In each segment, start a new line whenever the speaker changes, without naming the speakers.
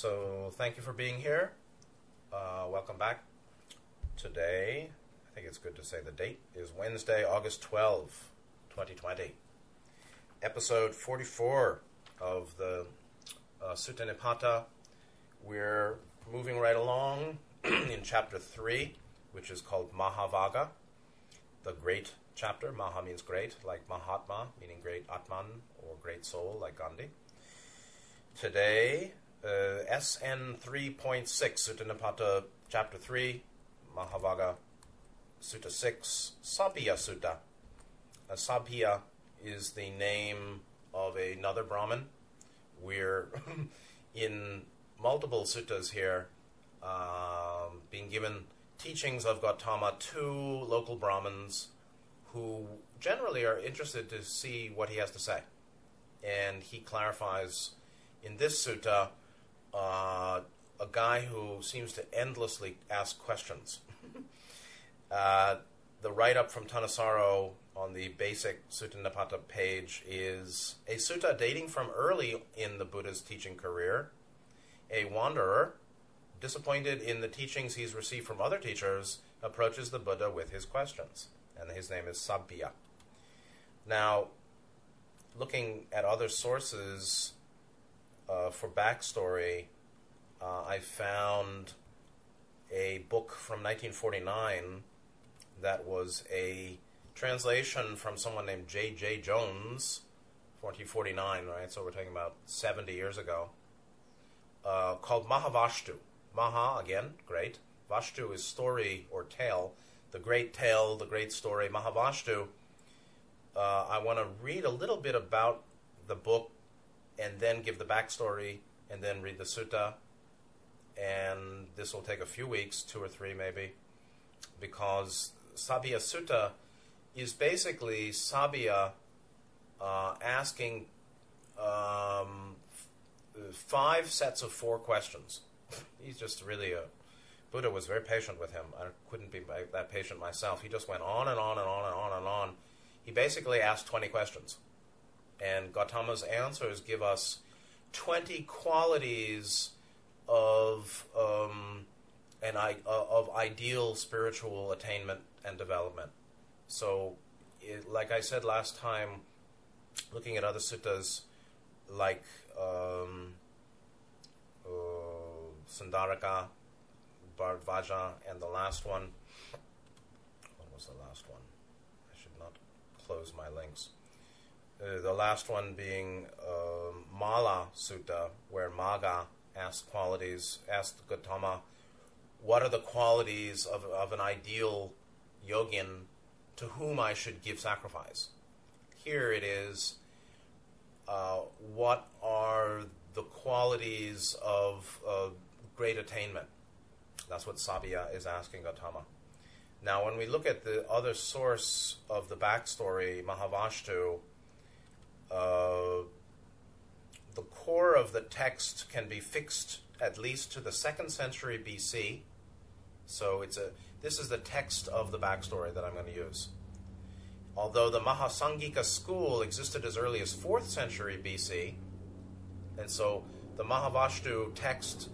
So, thank you for being here. Uh, welcome back. Today, I think it's good to say the date is Wednesday, August 12, 2020. Episode 44 of the uh, Sutta Nipata. We're moving right along in chapter 3, which is called Mahavaga, the great chapter. Maha means great, like Mahatma, meaning great Atman or great soul, like Gandhi. Today, uh, SN 3.6, Sutta Nipata, chapter 3, Mahavaga, Sutta 6, Sabbiya Sutta. Uh, Sabbiya is the name of another Brahmin. We're in multiple suttas here um, being given teachings of Gautama to local Brahmins who generally are interested to see what he has to say. And he clarifies in this sutta uh, a guy who seems to endlessly ask questions. uh, the write up from Thanissaro on the basic Sutta Nipata page is a sutta dating from early in the Buddha's teaching career. A wanderer, disappointed in the teachings he's received from other teachers, approaches the Buddha with his questions. And his name is Sabbiya. Now, looking at other sources uh, for backstory, uh, I found a book from 1949 that was a translation from someone named J.J. Jones, 1449, right? So we're talking about 70 years ago, uh, called Mahavashtu. Maha, again, great. Vashtu is story or tale, the great tale, the great story. Mahavashtu. Uh, I want to read a little bit about the book and then give the backstory and then read the sutta. And this will take a few weeks, two or three maybe, because Sabbiya Sutta is basically Sabbiya uh, asking um, f- five sets of four questions. He's just really a. Buddha was very patient with him. I couldn't be that patient myself. He just went on and on and on and on and on. He basically asked 20 questions. And Gautama's answers give us 20 qualities of um, an uh, of ideal spiritual attainment and development. So, it, like I said last time, looking at other suttas like um, uh, Sundarika, Bharadvaja, and the last one. What was the last one? I should not close my links. Uh, the last one being uh, Mala Sutta, where Magha asked qualities, asked Gautama, what are the qualities of, of an ideal yogin to whom I should give sacrifice? Here it is, uh, what are the qualities of great attainment? That's what Sabbiya is asking Gautama. Now, when we look at the other source of the backstory, Mahavashtu, uh, the core of the text can be fixed at least to the second century BC. So it's a this is the text of the backstory that I'm going to use. Although the Mahasangika school existed as early as 4th century BC, and so the Mahavashtu text,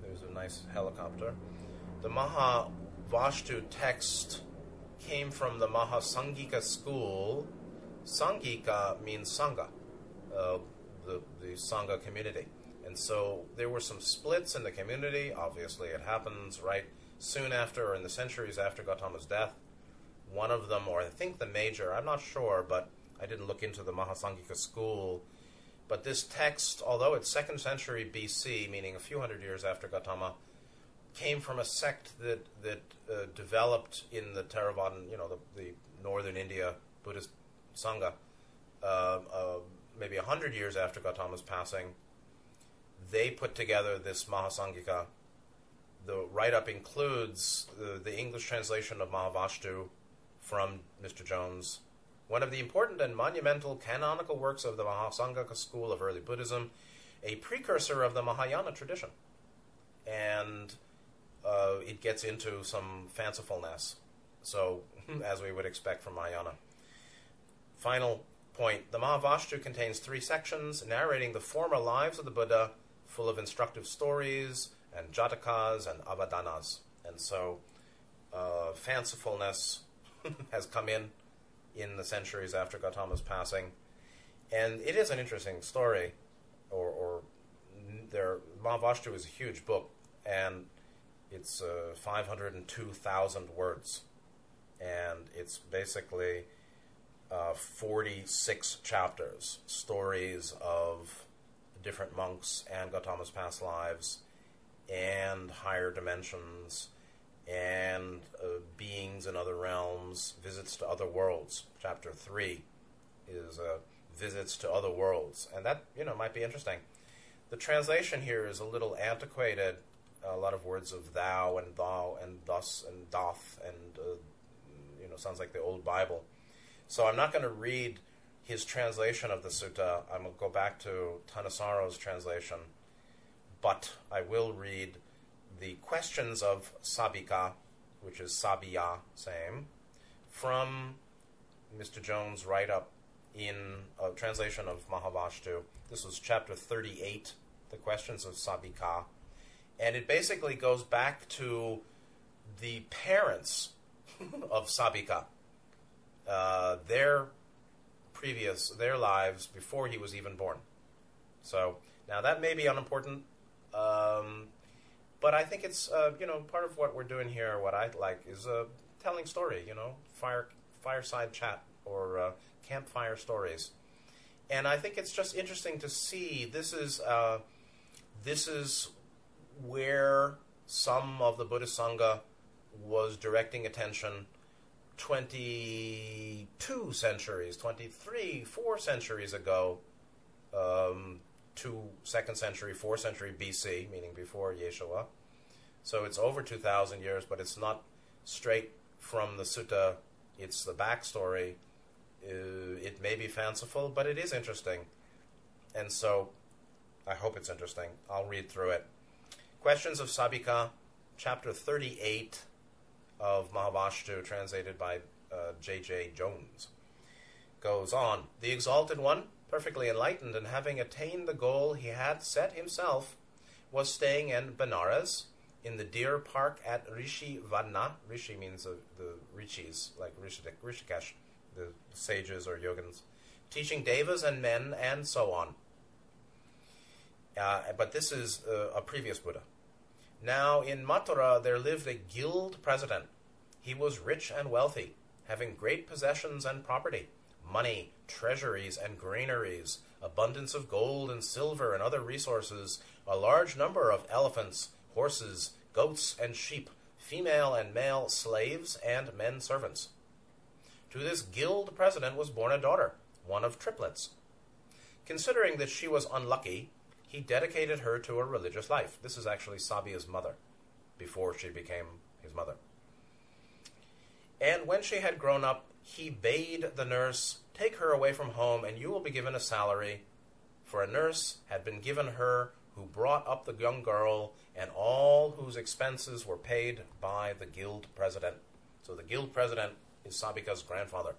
there's a nice helicopter, the Mahavashtu text came from the Mahasangika school. Sangika means Sangha, uh, the, the Sangha community. And so there were some splits in the community. Obviously, it happens right soon after or in the centuries after Gautama's death. One of them, or I think the major, I'm not sure, but I didn't look into the Mahasangika school. But this text, although it's second century BC, meaning a few hundred years after Gautama, came from a sect that that uh, developed in the Theravadan, you know, the, the northern India Buddhist Sangha, uh, uh, maybe a hundred years after Gautama's passing. They put together this Mahasangika the write up includes the, the, English translation of Mahavashtu from Mr. Jones, one of the important and monumental canonical works of the Mahasangika school of early Buddhism, a precursor of the Mahayana tradition. And uh, it gets into some fancifulness, so as we would expect from Mahayana. Final point the Mahavashtu contains three sections narrating the former lives of the Buddha full of instructive stories and jatakas and avadanas. And so uh, fancifulness has come in in the centuries after Gautama's passing. And it is an interesting story, or, or there, is a huge book, and it's uh, 502,000 words. And it's basically uh, 46 chapters, stories of different monks and Gautama's past lives, and higher dimensions, and uh, beings in other realms, visits to other worlds. Chapter 3 is uh, visits to other worlds, and that, you know, might be interesting. The translation here is a little antiquated. A lot of words of thou and thou and thus and doth and, uh, you know, sounds like the old Bible. So I'm not going to read his translation of the sutta. I'm going to go back to Thanissaro's translation, but I will read the questions of Sabika, which is Sabiya, same, from Mr. Jones' write up in a translation of Mahavashtu. This was chapter 38, the questions of Sabika. And it basically goes back to the parents of Sabika, uh, their previous, their lives before he was even born. So now that may be unimportant, um, but I think it's uh, you know part of what we're doing here. What I like is uh, telling story. You know, fire fireside chat or uh, campfire stories, and I think it's just interesting to see. This is uh, this is where some of the Buddhist sangha was directing attention 22 centuries, 23, 4 centuries ago, um, to second century, 4th century BC, meaning before Yeshua. So it's over 2,000 years, but it's not straight from the sutta. It's the backstory. Uh, it may be fanciful, but it is interesting. And so I hope it's interesting. I'll read through it. Questions of Sabika, chapter 38 of Mahavashtu, translated by J.J. Uh, Jones. Goes on The Exalted One, perfectly enlightened and having attained the goal he had set himself, was staying in Benares, in the deer park at Rishi Vadna. Rishi means the Rishis, like Rishikesh, the sages or yogins, teaching devas and men and so on. Uh, but this is uh, a previous Buddha. Now, in Mathura, there lived a guild president. He was rich and wealthy, having great possessions and property, money, treasuries, and granaries, abundance of gold and silver and other resources, a large number of elephants, horses, goats, and sheep, female and male slaves, and men servants. To this guild president was born a daughter, one of triplets. Considering that she was unlucky, he dedicated her to a religious life. This is actually Sabia's mother, before she became his mother. And when she had grown up, he bade the nurse, Take her away from home, and you will be given a salary. For a nurse had been given her who brought up the young girl, and all whose expenses were paid by the guild president. So the guild president is Sabika's grandfather.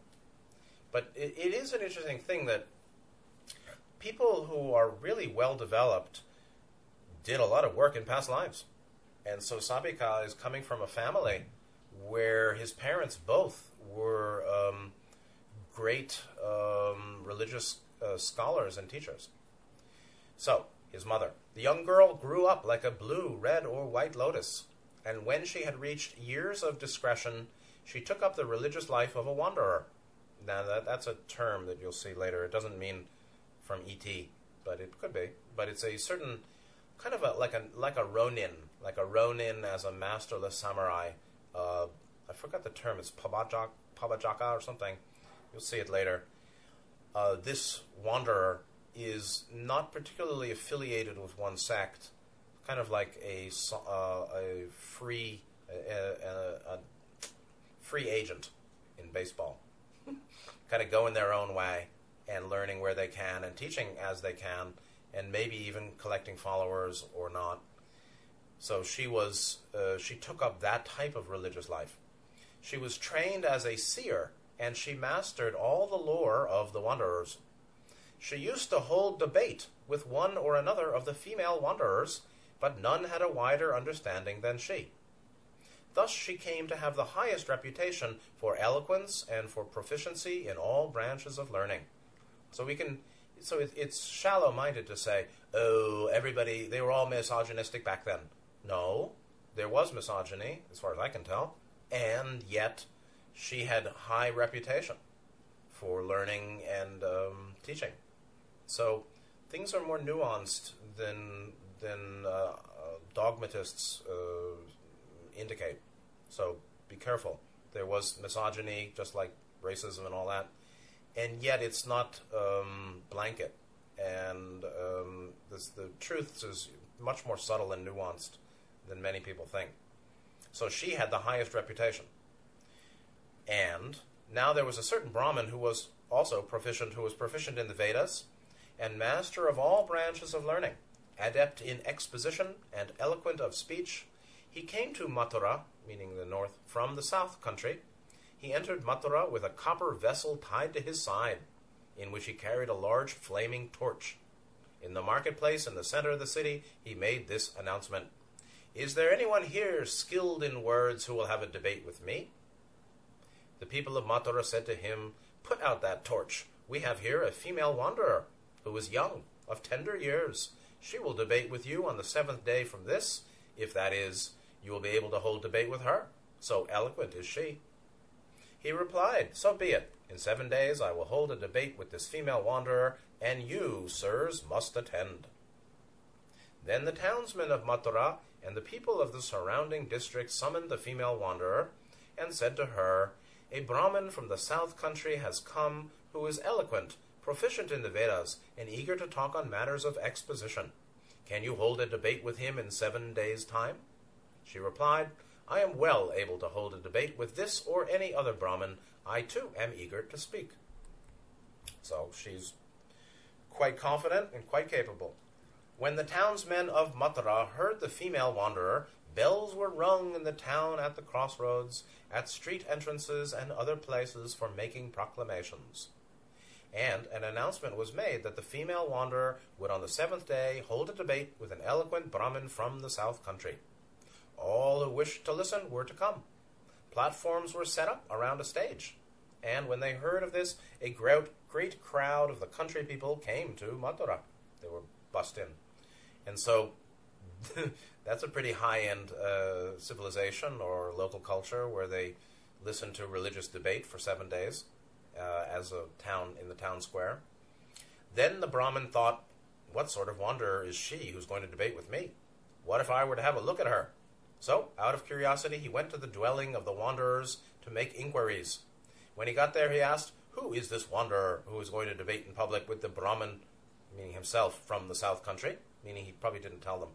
But it, it is an interesting thing that people who are really well developed did a lot of work in past lives. And so Sabika is coming from a family where his parents both were um, great um, religious uh, scholars and teachers. So, his mother. The young girl grew up like a blue, red, or white lotus, and when she had reached years of discretion, she took up the religious life of a wanderer. Now, that, that's a term that you'll see later. It doesn't mean from ET, but it could be. But it's a certain kind of a like a like a ronin, like a ronin as a masterless samurai. Uh, I forgot the term. It's pabajak, pabajaka or something. You'll see it later. Uh, this wanderer is not particularly affiliated with one sect, kind of like a uh, a free a, a, a free agent in baseball, kind of going their own way and learning where they can and teaching as they can and maybe even collecting followers or not. So she was uh, she took up that type of religious life. She was trained as a seer and she mastered all the lore of the wanderers. She used to hold debate with one or another of the female wanderers, but none had a wider understanding than she. Thus she came to have the highest reputation for eloquence and for proficiency in all branches of learning. So we can, so it, it's shallow-minded to say, oh, everybody, they were all misogynistic back then. No, there was misogyny, as far as I can tell, and yet she had high reputation for learning and um, teaching. So things are more nuanced than than uh, dogmatists uh, indicate. So be careful. There was misogyny, just like racism and all that, and yet it's not um, blanket. And um, this, the truth is much more subtle and nuanced than many people think. So she had the highest reputation. And now there was a certain Brahmin who was also proficient, who was proficient in the Vedas, and master of all branches of learning, adept in exposition and eloquent of speech. He came to Mathura, meaning the north, from the south country. He entered Mathura with a copper vessel tied to his side, in which he carried a large flaming torch. In the marketplace in the center of the city, he made this announcement Is there anyone here skilled in words who will have a debate with me? The people of Mathura said to him, Put out that torch. We have here a female wanderer, who is young, of tender years. She will debate with you on the seventh day from this, if that is, you will be able to hold debate with her. So eloquent is she. He replied, So be it. In seven days I will hold a debate with this female wanderer, and you, sirs, must attend. Then the townsmen of Mathura and the people of the surrounding district summoned the female wanderer, and said to her, A Brahmin from the south country has come, who is eloquent, proficient in the Vedas, and eager to talk on matters of exposition. Can you hold a debate with him in seven days' time? She replied, I am well able to hold a debate with this or any other Brahmin. I too am eager to speak. So she's quite confident and quite capable. When the townsmen of Mathura heard the female wanderer, bells were rung in the town at the crossroads, at street entrances, and other places for making proclamations. And an announcement was made that the female wanderer would on the seventh day hold a debate with an eloquent Brahmin from the south country. All who wished to listen were to come. Platforms were set up around a stage. And when they heard of this, a great, crowd of the country people came to Mathura. They were bussed in. And so that's a pretty high end uh, civilization or local culture where they listen to religious debate for seven days uh, as a town in the town square. Then the Brahmin thought, What sort of wanderer is she who's going to debate with me? What if I were to have a look at her? So, out of curiosity, he went to the dwelling of the wanderers to make inquiries. When he got there, he asked, Who is this wanderer who is going to debate in public with the Brahmin, meaning himself, from the south country? Meaning he probably didn't tell them.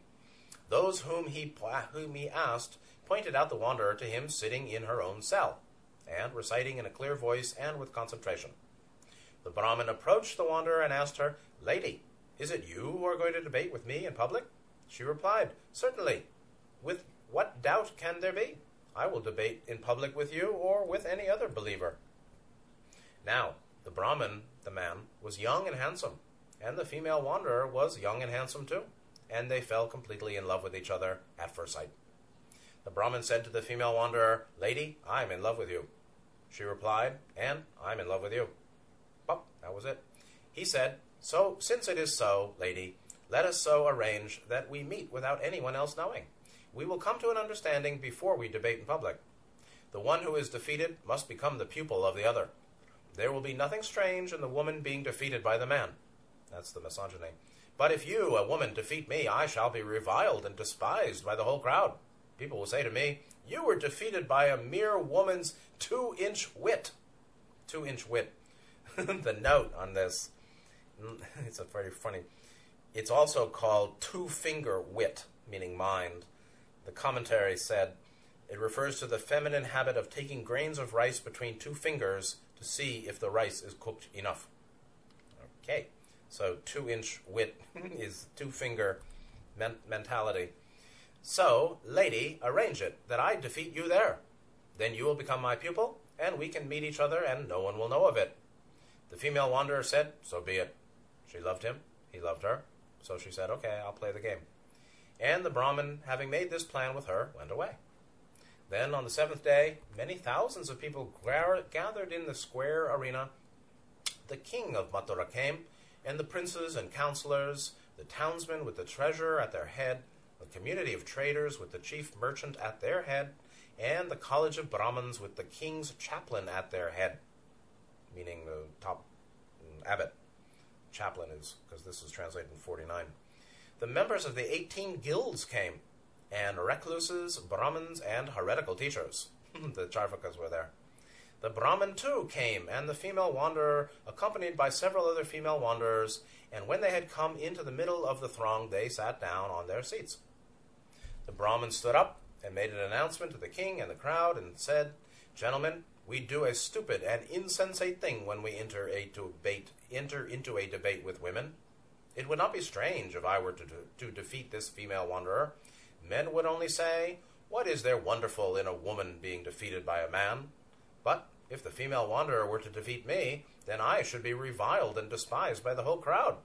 Those whom he, whom he asked pointed out the wanderer to him sitting in her own cell, and reciting in a clear voice and with concentration. The Brahmin approached the wanderer and asked her, Lady, is it you who are going to debate with me in public? She replied, Certainly. With what doubt can there be? I will debate in public with you or with any other believer. Now, the Brahmin, the man, was young and handsome, and the female wanderer was young and handsome too, and they fell completely in love with each other at first sight. The Brahmin said to the female wanderer, Lady, I am in love with you. She replied, And I'm in love with you. Well, that was it. He said, So, since it is so, lady, let us so arrange that we meet without anyone else knowing. We will come to an understanding before we debate in public. The one who is defeated must become the pupil of the other. There will be nothing strange in the woman being defeated by the man. That's the misogyny. But if you, a woman, defeat me, I shall be reviled and despised by the whole crowd. People will say to me, You were defeated by a mere woman's two inch wit. Two inch wit. the note on this, it's a very funny. It's also called two finger wit, meaning mind. The commentary said it refers to the feminine habit of taking grains of rice between two fingers to see if the rice is cooked enough. Okay, so two inch wit is two finger men- mentality. So, lady, arrange it that I defeat you there. Then you will become my pupil, and we can meet each other, and no one will know of it. The female wanderer said, So be it. She loved him, he loved her, so she said, Okay, I'll play the game. And the Brahmin, having made this plan with her, went away. Then on the seventh day, many thousands of people gathered in the square arena. The king of Mathura came, and the princes and counselors, the townsmen with the treasurer at their head, the community of traders with the chief merchant at their head, and the college of Brahmins with the king's chaplain at their head, meaning the top mm, abbot. Chaplain is, because this is translated in 49. The members of the 18 guilds came, and recluses, Brahmins, and heretical teachers. the Charvakas were there. The Brahmin too came, and the female wanderer, accompanied by several other female wanderers, and when they had come into the middle of the throng, they sat down on their seats. The Brahmin stood up and made an announcement to the king and the crowd, and said, Gentlemen, we do a stupid and insensate thing when we enter a debate, enter into a debate with women. It would not be strange if I were to, to defeat this female wanderer. Men would only say, What is there wonderful in a woman being defeated by a man? But if the female wanderer were to defeat me, then I should be reviled and despised by the whole crowd.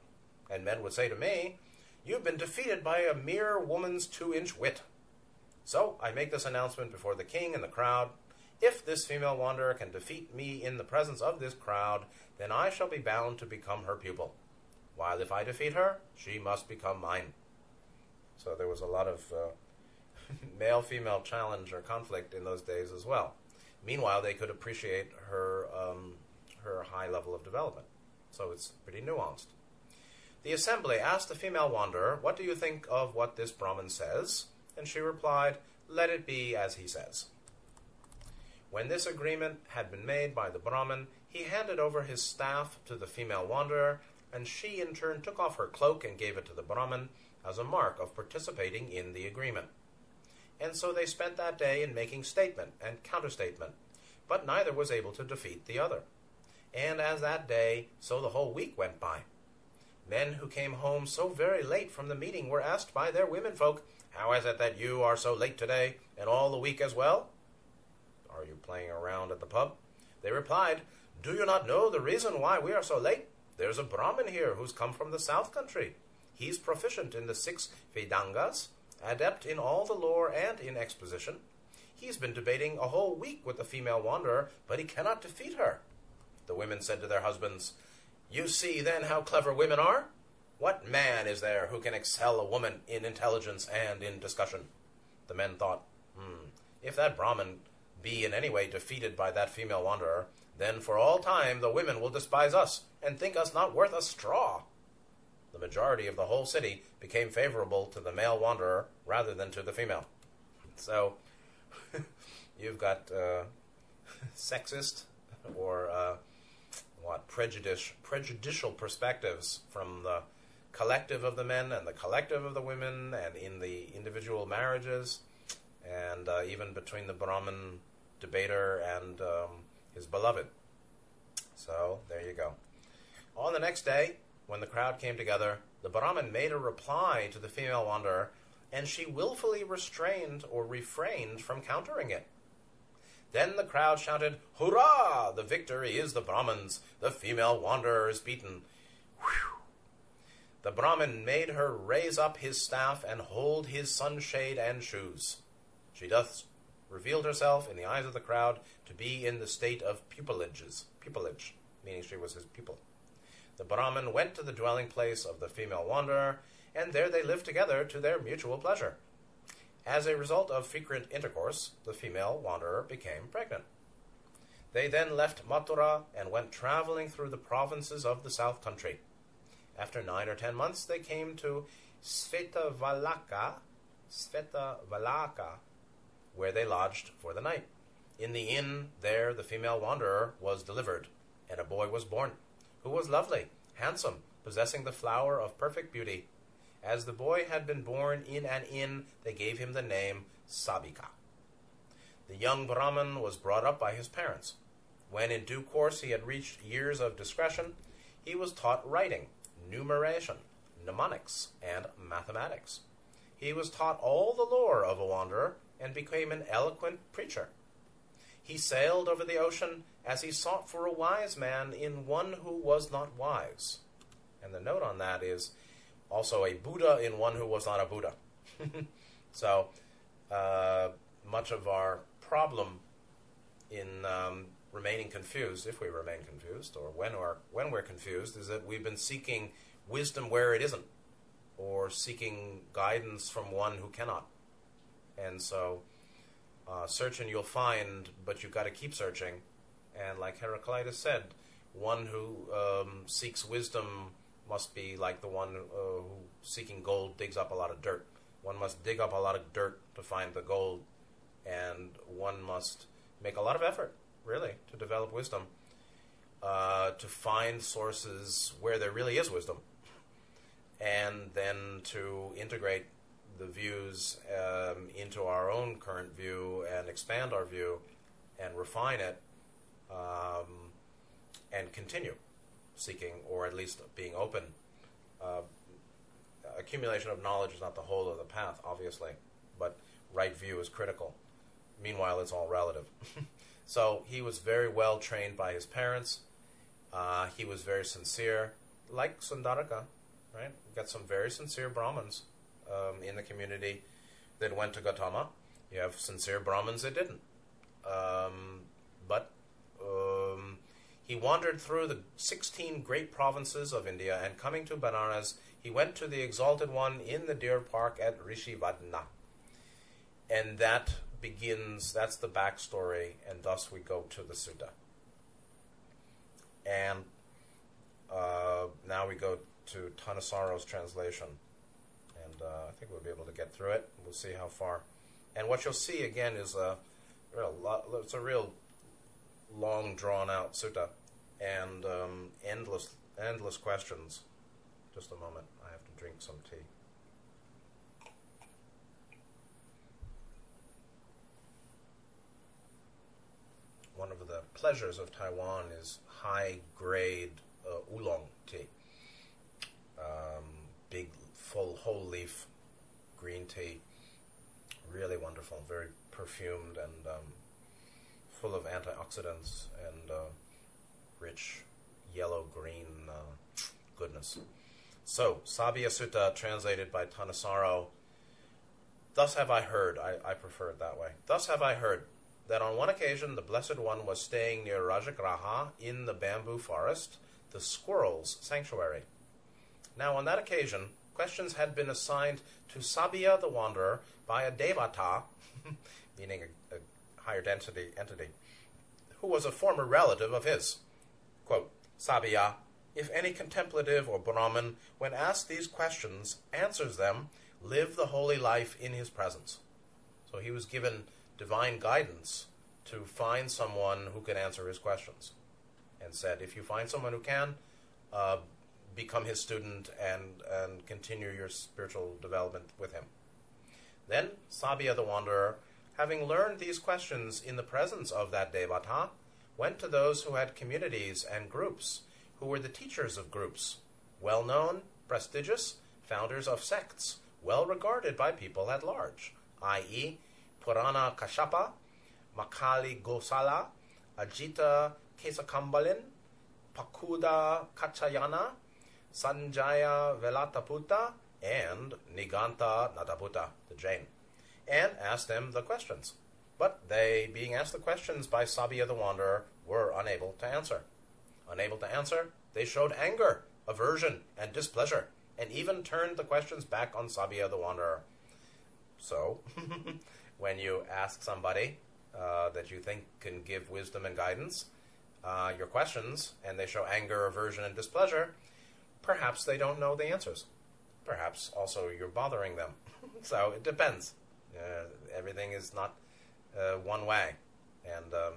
And men would say to me, You've been defeated by a mere woman's two inch wit. So I make this announcement before the king and the crowd. If this female wanderer can defeat me in the presence of this crowd, then I shall be bound to become her pupil while if I defeat her, she must become mine. So there was a lot of uh, male female challenge or conflict in those days as well. Meanwhile, they could appreciate her, um, her high level of development. So it's pretty nuanced. The assembly asked the female wanderer, What do you think of what this Brahmin says? And she replied, Let it be as he says. When this agreement had been made by the Brahmin, he handed over his staff to the female wanderer and she in turn took off her cloak and gave it to the Brahmin as a mark of participating in the agreement. And so they spent that day in making statement and counterstatement, but neither was able to defeat the other. And as that day, so the whole week went by. Men who came home so very late from the meeting were asked by their womenfolk, How is it that you are so late today, and all the week as well? Are you playing around at the pub? They replied, Do you not know the reason why we are so late? There's a Brahmin here who's come from the south country. He's proficient in the six Vedangas, adept in all the lore and in exposition. He's been debating a whole week with the female wanderer, but he cannot defeat her. The women said to their husbands, You see then how clever women are? What man is there who can excel a woman in intelligence and in discussion? The men thought, Hmm, if that Brahmin be in any way defeated by that female wanderer, then for all time the women will despise us and think us not worth a straw. The majority of the whole city became favorable to the male wanderer rather than to the female. So you've got uh, sexist or uh, what prejudice, prejudicial perspectives from the collective of the men and the collective of the women, and in the individual marriages, and uh, even between the Brahmin debater and um, his beloved. So there you go. On the next day, when the crowd came together, the Brahmin made a reply to the female wanderer, and she wilfully restrained or refrained from countering it. Then the crowd shouted, Hurrah! The victory is the Brahmin's. The female wanderer is beaten. Whew. The Brahmin made her raise up his staff and hold his sunshade and shoes. She thus revealed herself in the eyes of the crowd to be in the state of pupilages, pupilage, meaning she was his pupil. The Brahmin went to the dwelling place of the female wanderer, and there they lived together to their mutual pleasure. As a result of frequent intercourse, the female wanderer became pregnant. They then left Mathura and went traveling through the provinces of the south country. After nine or ten months, they came to Svetavalaka, Svetavalaka, where they lodged for the night. In the inn there the female wanderer was delivered, and a boy was born, who was lovely, handsome, possessing the flower of perfect beauty. As the boy had been born in an inn, they gave him the name Sabika. The young Brahman was brought up by his parents. When in due course he had reached years of discretion, he was taught writing, numeration, mnemonics, and mathematics. He was taught all the lore of a wanderer and became an eloquent preacher. He sailed over the ocean as he sought for a wise man in one who was not wise. And the note on that is also a Buddha in one who was not a Buddha. so uh, much of our problem in um, remaining confused, if we remain confused, or when, or when we're confused, is that we've been seeking wisdom where it isn't, or seeking guidance from one who cannot. And so, uh, search and you'll find, but you've got to keep searching. And like Heraclitus said, one who um, seeks wisdom must be like the one uh, who seeking gold digs up a lot of dirt. One must dig up a lot of dirt to find the gold, and one must make a lot of effort, really, to develop wisdom, uh, to find sources where there really is wisdom, and then to integrate the views um, into our own current view and expand our view and refine it um, and continue seeking or at least being open. Uh, accumulation of knowledge is not the whole of the path, obviously, but right view is critical. Meanwhile, it's all relative. so he was very well trained by his parents. Uh, he was very sincere, like Sundarika, right? We got some very sincere Brahmins um, in the community that went to Gautama. You have sincere Brahmins that didn't. Um, but um, he wandered through the 16 great provinces of India, and coming to Banaras, he went to the Exalted One in the deer park at Rishivadna. And that begins, that's the backstory, and thus we go to the sutta. And uh, now we go to Thanissaro's translation. Uh, I think we'll be able to get through it. We'll see how far. And what you'll see again is a real, it's a real long drawn out sutta and um, endless endless questions. Just a moment, I have to drink some tea. One of the pleasures of Taiwan is high grade uh, oolong tea. Um, big, full, whole leaf green tea. Really wonderful, very perfumed and um, full of antioxidants and uh, rich yellow green uh, goodness. So, Sabbiya Sutta, translated by Thanissaro. Thus have I heard, I, I prefer it that way. Thus have I heard that on one occasion the Blessed One was staying near Rajagraha in the bamboo forest, the squirrel's sanctuary. Now, on that occasion, questions had been assigned to Sabia the Wanderer by a Devata, meaning a, a higher density entity, who was a former relative of his. Quote, Sabbiya, if any contemplative or Brahmin, when asked these questions, answers them, live the holy life in his presence. So he was given divine guidance to find someone who can answer his questions. And said, if you find someone who can, uh, become his student and, and continue your spiritual development with him. Then Sabia the Wanderer having learned these questions in the presence of that devata, went to those who had communities and groups, who were the teachers of groups, well known, prestigious, founders of sects, well regarded by people at large, i.e., Purana Kashapa, Makkhali Gosala, Ajita Kesakambalin, Pakudha Kaccayana, Sanjaya Velataputta, and Nigantha Nataputta, the Jain and asked them the questions. But they, being asked the questions by Sabbiya the Wanderer, were unable to answer. Unable to answer, they showed anger, aversion, and displeasure, and even turned the questions back on Sabbiya the Wanderer. So, when you ask somebody uh, that you think can give wisdom and guidance, uh, your questions, and they show anger, aversion, and displeasure, perhaps they don't know the answers. Perhaps also you're bothering them. so it depends. Uh, everything is not uh, one way, and um,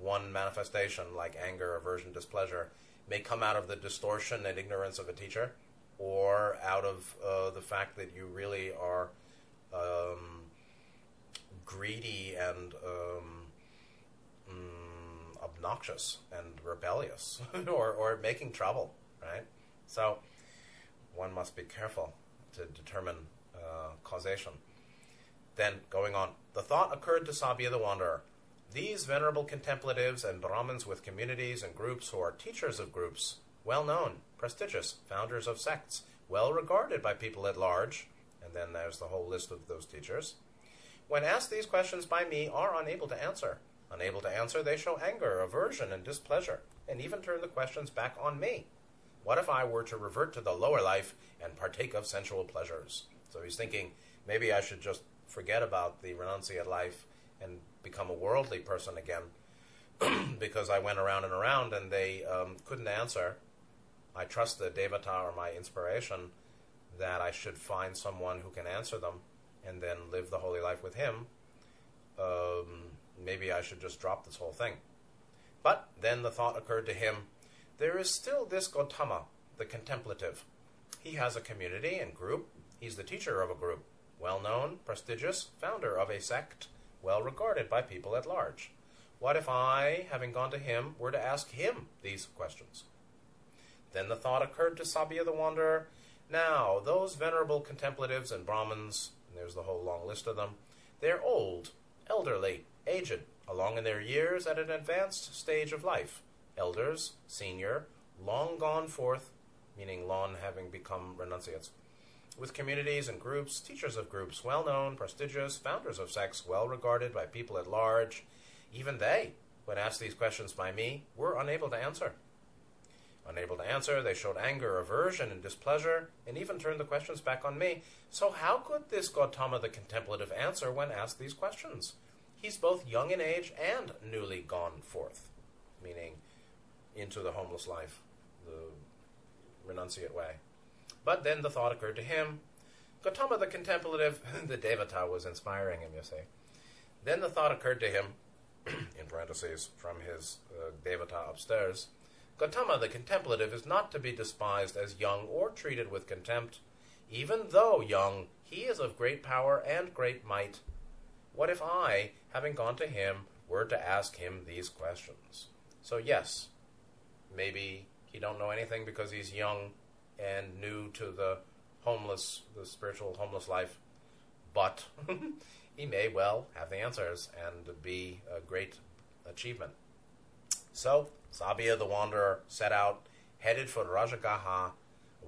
one manifestation like anger, aversion, displeasure may come out of the distortion and ignorance of a teacher, or out of uh, the fact that you really are um, greedy and um, mm, obnoxious and rebellious, or or making trouble, right? So one must be careful to determine uh, causation. Then, going on, the thought occurred to Sabbiya the Wanderer. These venerable contemplatives and Brahmins with communities and groups who are teachers of groups, well known, prestigious, founders of sects, well regarded by people at large, and then there's the whole list of those teachers, when asked these questions by me, are unable to answer. Unable to answer, they show anger, aversion, and displeasure, and even turn the questions back on me. What if I were to revert to the lower life and partake of sensual pleasures? So he's thinking, maybe I should just forget about the renunciate life and become a worldly person again because I went around and around and they um, couldn't answer. I trust the Devata or my inspiration that I should find someone who can answer them and then live the holy life with him. Um, maybe I should just drop this whole thing. But then the thought occurred to him there is still this Gautama, the contemplative. He has a community and group. He's the teacher of a group, well known, prestigious, founder of a sect, well regarded by people at large. What if I, having gone to him, were to ask him these questions? Then the thought occurred to Sabia the Wanderer Now, those venerable contemplatives and Brahmins, and there's the whole long list of them, they're old, elderly, aged, along in their years at an advanced stage of life. Elders, senior, long gone forth, meaning long having become renunciates, with communities and groups, teachers of groups, well known, prestigious, founders of sects, well regarded by people at large. Even they, when asked these questions by me, were unable to answer. Unable to answer, they showed anger, aversion, and displeasure, and even turned the questions back on me. So, how could this Gautama the contemplative answer when asked these questions? He's both young in age and newly gone forth, meaning into the homeless life, the renunciate way. But then the thought occurred to him Gautama the contemplative, the Devata was inspiring him, you see. Then the thought occurred to him, in parentheses, from his uh, Devata upstairs Gautama the contemplative is not to be despised as young or treated with contempt. Even though young, he is of great power and great might. What if I, having gone to him, were to ask him these questions? So, yes, maybe he don't know anything because he's young and new to the homeless, the spiritual homeless life, but he may well have the answers and be a great achievement. So, Sabia the Wanderer set out, headed for Rajagaha.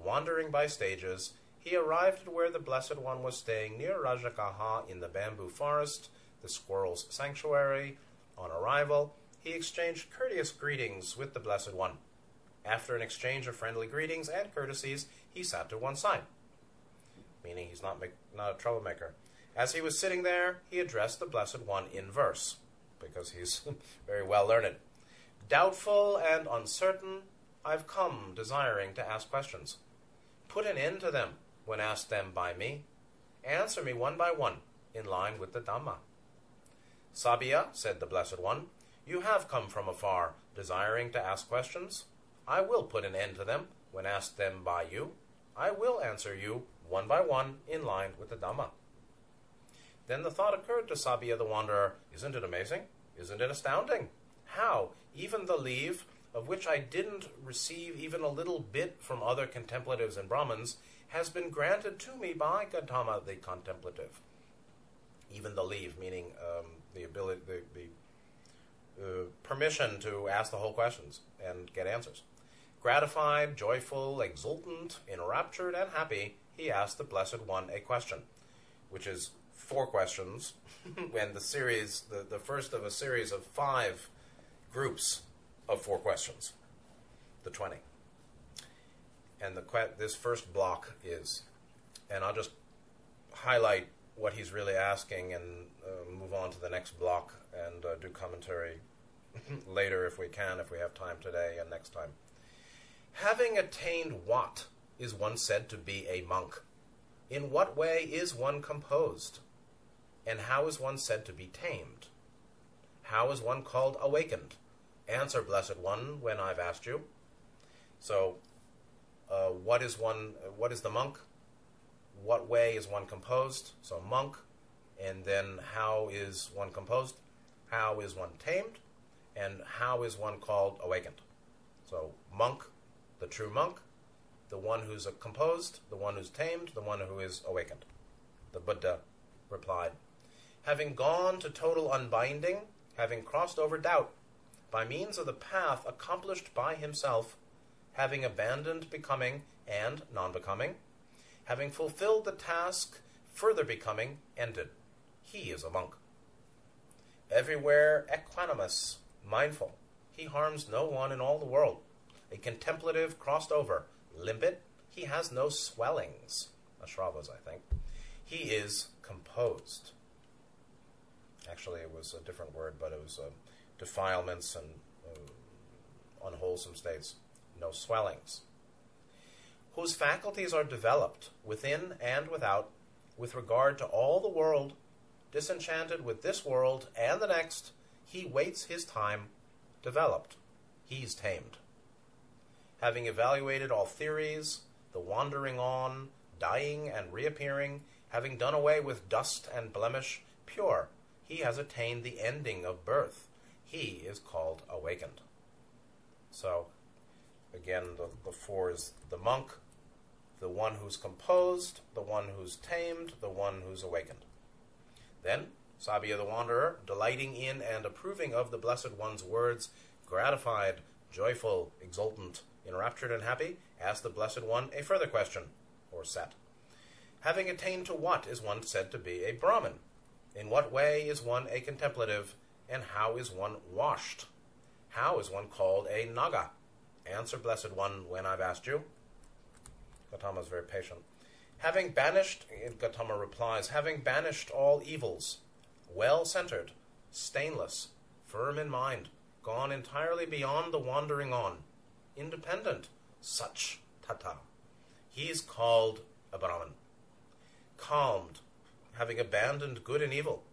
Wandering by stages, he arrived at where the Blessed One was staying near Rajagaha in the bamboo forest, the squirrel's sanctuary. On arrival, he exchanged courteous greetings with the Blessed One. After an exchange of friendly greetings and courtesies, he sat to one side, meaning he's not, not a troublemaker. As he was sitting there, he addressed the Blessed One in verse, because he's very well learned. Doubtful and uncertain, I've come desiring to ask questions. Put an end to them when asked them by me. Answer me one by one, in line with the Dhamma. Sabia, said the Blessed One, you have come from afar, desiring to ask questions. I will put an end to them when asked them by you. I will answer you one by one in line with the Dhamma. Then the thought occurred to Sabia the Wanderer Isn't it amazing? Isn't it astounding? How, even the leave, of which I didn't receive even a little bit from other contemplatives and Brahmins, has been granted to me by Gautama the contemplative. Even the leave, meaning um, the ability, the, the uh, permission to ask the whole questions and get answers. Gratified, joyful, exultant, enraptured, and happy, he asked the Blessed One a question, which is four questions, and the series, the, the first of a series of five groups of four questions, the 20. And the que- this first block is, and I'll just highlight what he's really asking and uh, move on to the next block and uh, do commentary later if we can, if we have time today and next time. Having attained what is one said to be a monk? In what way is one composed? And how is one said to be tamed? How is one called awakened? Answer, Blessed One, when I've asked you. So, uh, what is one? What is the monk? What way is one composed? So, monk, and then how is one composed? How is one tamed? And how is one called awakened? So, monk, the true monk, the one who's composed, the one who's tamed, the one who is awakened. The Buddha replied, Having gone to total unbinding, having crossed over doubt, by means of the path accomplished by himself, having abandoned becoming and non becoming, having fulfilled the task, further becoming ended. He is a monk. Everywhere equanimous, mindful, he harms no one in all the world. A contemplative crossed over, limpid, he has no swellings. Ashravas, I think. He is composed. Actually, it was a different word, but it was uh, defilements and uh, unwholesome states. No swellings. Whose faculties are developed within and without with regard to all the world, disenchanted with this world and the next, he waits his time, developed. He's tamed. Having evaluated all theories, the wandering on, dying and reappearing, having done away with dust and blemish, pure, he has attained the ending of birth. He is called awakened. So, again, the, the four is the monk, the one who's composed, the one who's tamed, the one who's awakened. Then, Sabhiya the Wanderer, delighting in and approving of the Blessed One's words, gratified, joyful, exultant, enraptured, and happy, asked the Blessed One a further question, or set. Having attained to what is one said to be a Brahmin? In what way is one a contemplative, and how is one washed? How is one called a Naga? Answer, Blessed One, when I've asked you. Gautama is very patient. Having banished, Gautama replies, having banished all evils, well centered, stainless, firm in mind, gone entirely beyond the wandering on, independent, such tata. He is called a Brahman. Calmed, having abandoned good and evil,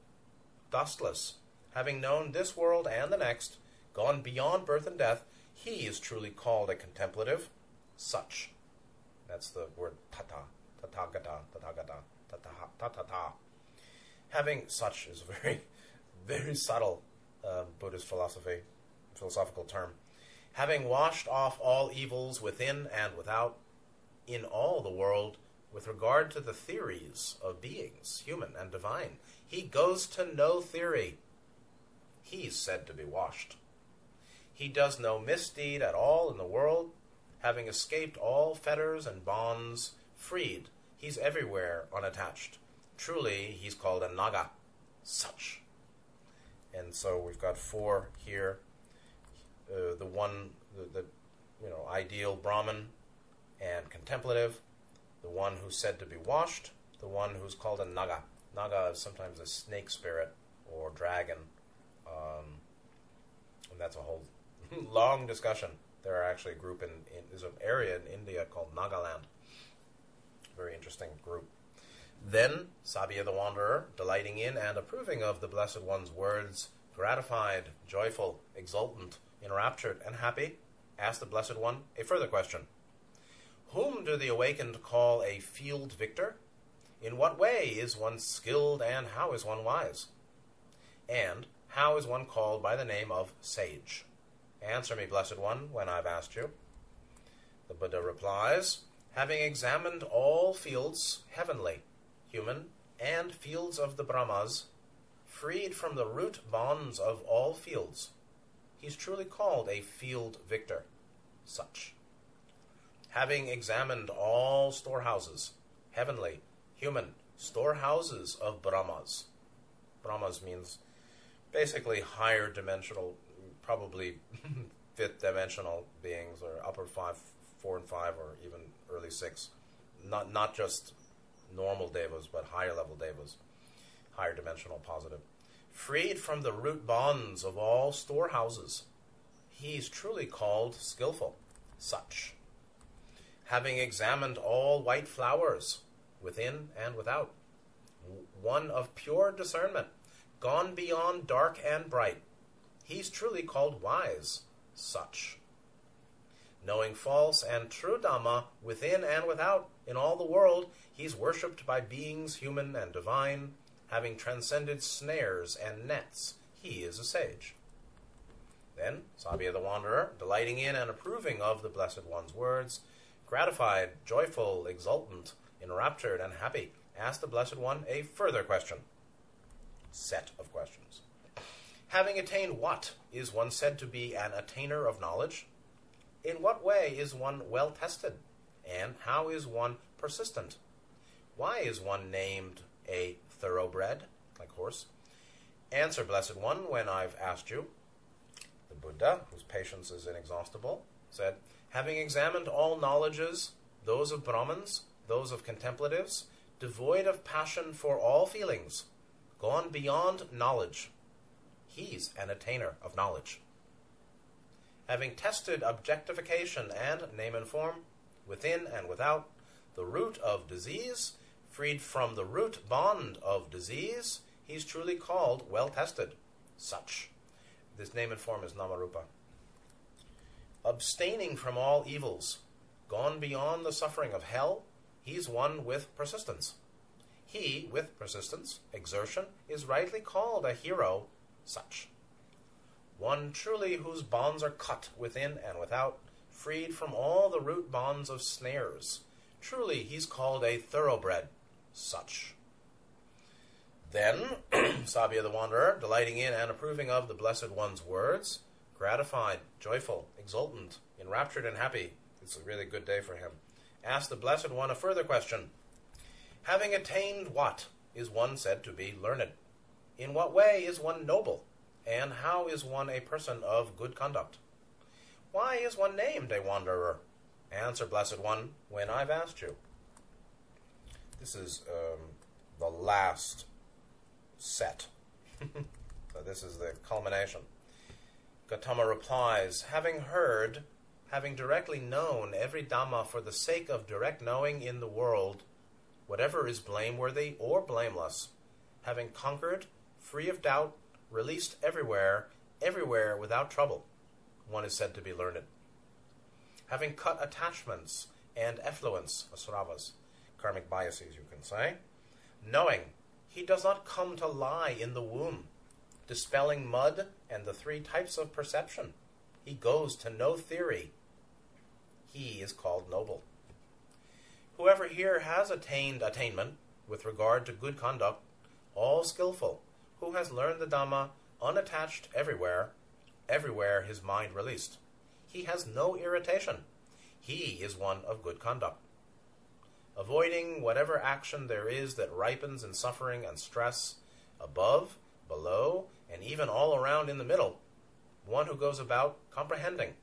dustless, having known this world and the next, gone beyond birth and death, he is truly called a contemplative, such. That's the word tata, tathagata, tathagata, tatata. Having such is a very, very subtle uh, Buddhist philosophy, philosophical term. Having washed off all evils within and without, in all the world, with regard to the theories of beings, human and divine, he goes to no theory. He's said to be washed. He does no misdeed at all in the world, having escaped all fetters and bonds, freed. He's everywhere unattached. Truly, he's called a Naga. Such. And so we've got four here. Uh, the one, the, the you know, ideal Brahman and contemplative, the one who's said to be washed, the one who's called a Naga. Naga is sometimes a snake spirit or dragon, um, and that's a whole long discussion. There are actually a group in, in there's an area in India called Nagaland. Very interesting group. Then Sabhiya the Wanderer, delighting in and approving of the Blessed One's words, gratified, joyful, exultant, enraptured, and happy, asked the Blessed One a further question. Whom do the awakened call a field victor? In what way is one skilled and how is one wise? And how is one called by the name of sage? Answer me, Blessed One, when I've asked you. The Buddha replies, having examined all fields, heavenly, human, and fields of the Brahmas, freed from the root bonds of all fields, he's truly called a field victor. Such. Having examined all storehouses, heavenly, human, storehouses of Brahmas. Brahmas means basically higher dimensional probably fifth dimensional beings or upper five, four and five, or even early six. Not not just normal devas, but higher level devas, higher dimensional positive. Freed from the root bonds of all storehouses, he's truly called skillful. Such. Having examined all white flowers, within and without, one of pure discernment, gone beyond dark and bright, he's truly called wise, such. Knowing false and true Dhamma within and without in all the world, he's worshipped by beings human and divine. Having transcended snares and nets, he is a sage. Then, Sabhiya the Wanderer, delighting in and approving of the Blessed One's words, gratified, joyful, exultant, enraptured, and happy, asked the Blessed One a further question. Set of questions. Having attained what is one said to be an attainer of knowledge? In what way is one well tested? And how is one persistent? Why is one named a thoroughbred, like horse? Answer, Blessed One, when I've asked you. The Buddha, whose patience is inexhaustible, said, Having examined all knowledges, those of Brahmins, those of contemplatives, devoid of passion for all feelings, gone beyond knowledge, he's an attainer of knowledge. Having tested objectification and name and form, within and without, the root of disease, freed from the root bond of disease, he's truly called well tested. Such. This name and form is Namarupa. Abstaining from all evils, gone beyond the suffering of hell, he's one with persistence. He, with persistence, exertion, is rightly called a hero, such. One truly whose bonds are cut within and without, freed from all the root bonds of snares. Truly he's called a thoroughbred, such. Then Sabhiya the Wanderer, delighting in and approving of the Blessed One's words, gratified, joyful, exultant, enraptured, and happy, it's a really good day for him, asked the Blessed One a further question. Having attained what is one said to be learned? In what way is one noble? And how is one a person of good conduct? Why is one named a wanderer? Answer, Blessed One, when I've asked you. This is um, the last set. so this is the culmination. Gautama replies, having heard, having directly known every Dhamma for the sake of direct knowing in the world, whatever is blameworthy or blameless, having conquered, free of doubt, released everywhere, everywhere without trouble, one is said to be learned. Having cut attachments and effluence, asravas, karmic biases, you can say, knowing he does not come to lie in the womb, dispelling mud and the three types of perception. He goes to no theory. He is called noble. Whoever here has attained attainment with regard to good conduct, all skillful, who has learned the Dhamma unattached everywhere, everywhere his mind released. He has no irritation. He is one of good conduct avoiding whatever action there is that ripens in suffering and stress, above, below, and even all around in the middle. One who goes about comprehending,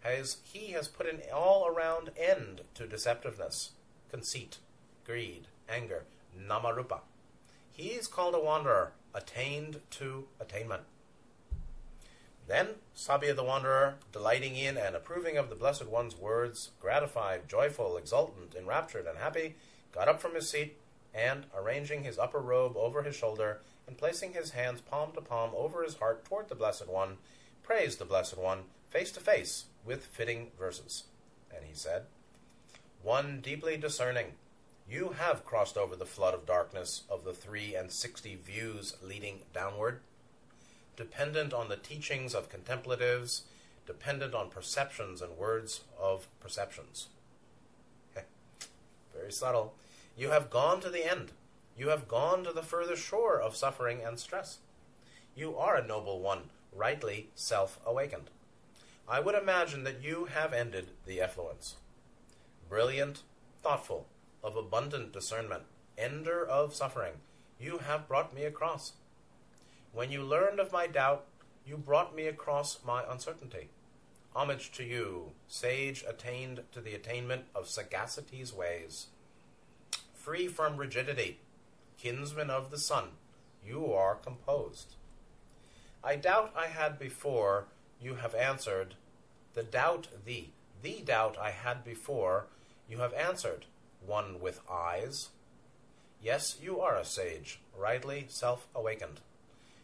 has he has put an all around end to deceptiveness, conceit, greed, anger, namarupa. He is called a wanderer, attained to attainment. Then Sabhiya the Wanderer, delighting in and approving of the Blessed One's words, gratified, joyful, exultant, enraptured, and happy, got up from his seat, and, arranging his upper robe over his shoulder, and placing his hands palm to palm over his heart toward the Blessed One, praised the Blessed One face to face with fitting verses. And he said, One deeply discerning, you have crossed over the flood of darkness of the three and sixty views leading downward dependent on the teachings of contemplatives, dependent on perceptions and words of perceptions. Very subtle. You have gone to the end. You have gone to the further shore of suffering and stress. You are a noble one, rightly self awakened. I would imagine that you have ended the effluence. Brilliant, thoughtful, of abundant discernment, ender of suffering, you have brought me across. When you learned of my doubt, you brought me across my uncertainty. Homage to you, sage attained to the attainment of sagacity's ways. Free from rigidity, kinsman of the sun, you are composed. I doubt I had before, you have answered. The doubt thee, the doubt I had before, you have answered, one with eyes. Yes, you are a sage, rightly self awakened.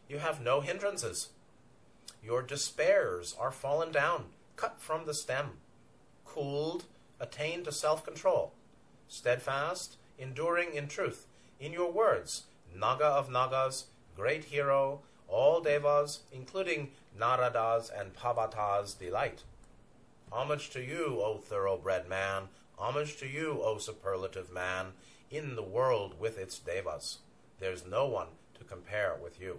You have no hindrances. Your despairs are fallen down, cut from the stem, cooled, attained to self control, steadfast, enduring in truth, in your words, Naga of Nagas, great hero, all devas, including Naradas and Pavatas, delight. Homage to you, O thoroughbred man, homage to you, O superlative man, in the world with its devas. There's no one to compare with you.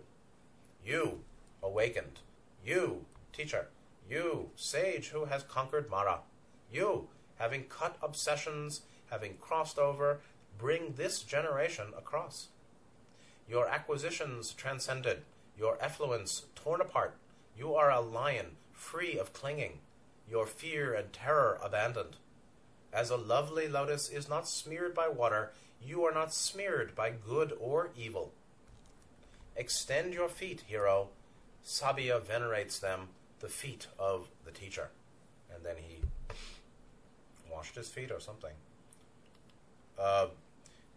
You, awakened. You, teacher. You, sage who has conquered Mara. You, having cut obsessions, having crossed over, bring this generation across. Your acquisitions transcended, your effluence torn apart. You are a lion, free of clinging, your fear and terror abandoned. As a lovely lotus is not smeared by water, you are not smeared by good or evil. Extend your feet, hero. Sabhiya venerates them, the feet of the teacher. And then he washed his feet or something. Uh,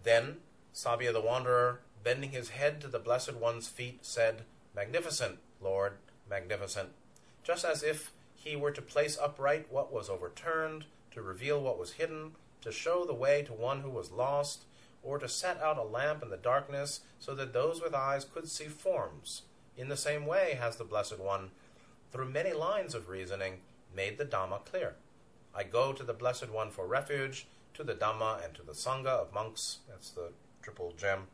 then Sabhiya the Wanderer, bending his head to the Blessed One's feet, said, Magnificent, Lord, magnificent. Just as if he were to place upright what was overturned, to reveal what was hidden, to show the way to one who was lost, or to set out a lamp in the darkness so that those with eyes could see forms. In the same way has the Blessed One, through many lines of reasoning, made the Dhamma clear. I go to the Blessed One for refuge, to the Dhamma and to the Sangha of monks. That's the triple gem,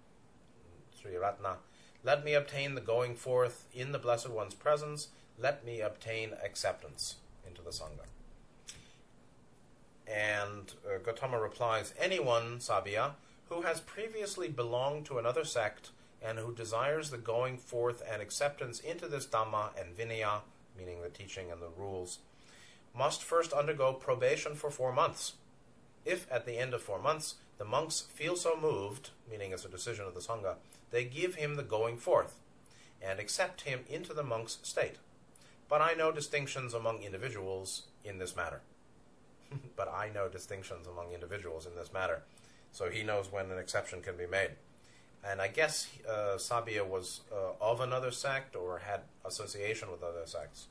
Sri Ratna. Let me obtain the going forth in the Blessed One's presence. Let me obtain acceptance into the Sangha. And uh, Gautama replies, Anyone, Sabhiya, who has previously belonged to another sect and who desires the going forth and acceptance into this Dhamma and Vinaya, meaning the teaching and the rules, must first undergo probation for four months. If at the end of four months the monks feel so moved, meaning as a decision of the Sangha, they give him the going forth and accept him into the monk's state. But I know distinctions among individuals in this matter. but I know distinctions among individuals in this matter. So he knows when an exception can be made. And I guess uh, Sabhiya was uh, of another sect or had association with other sects.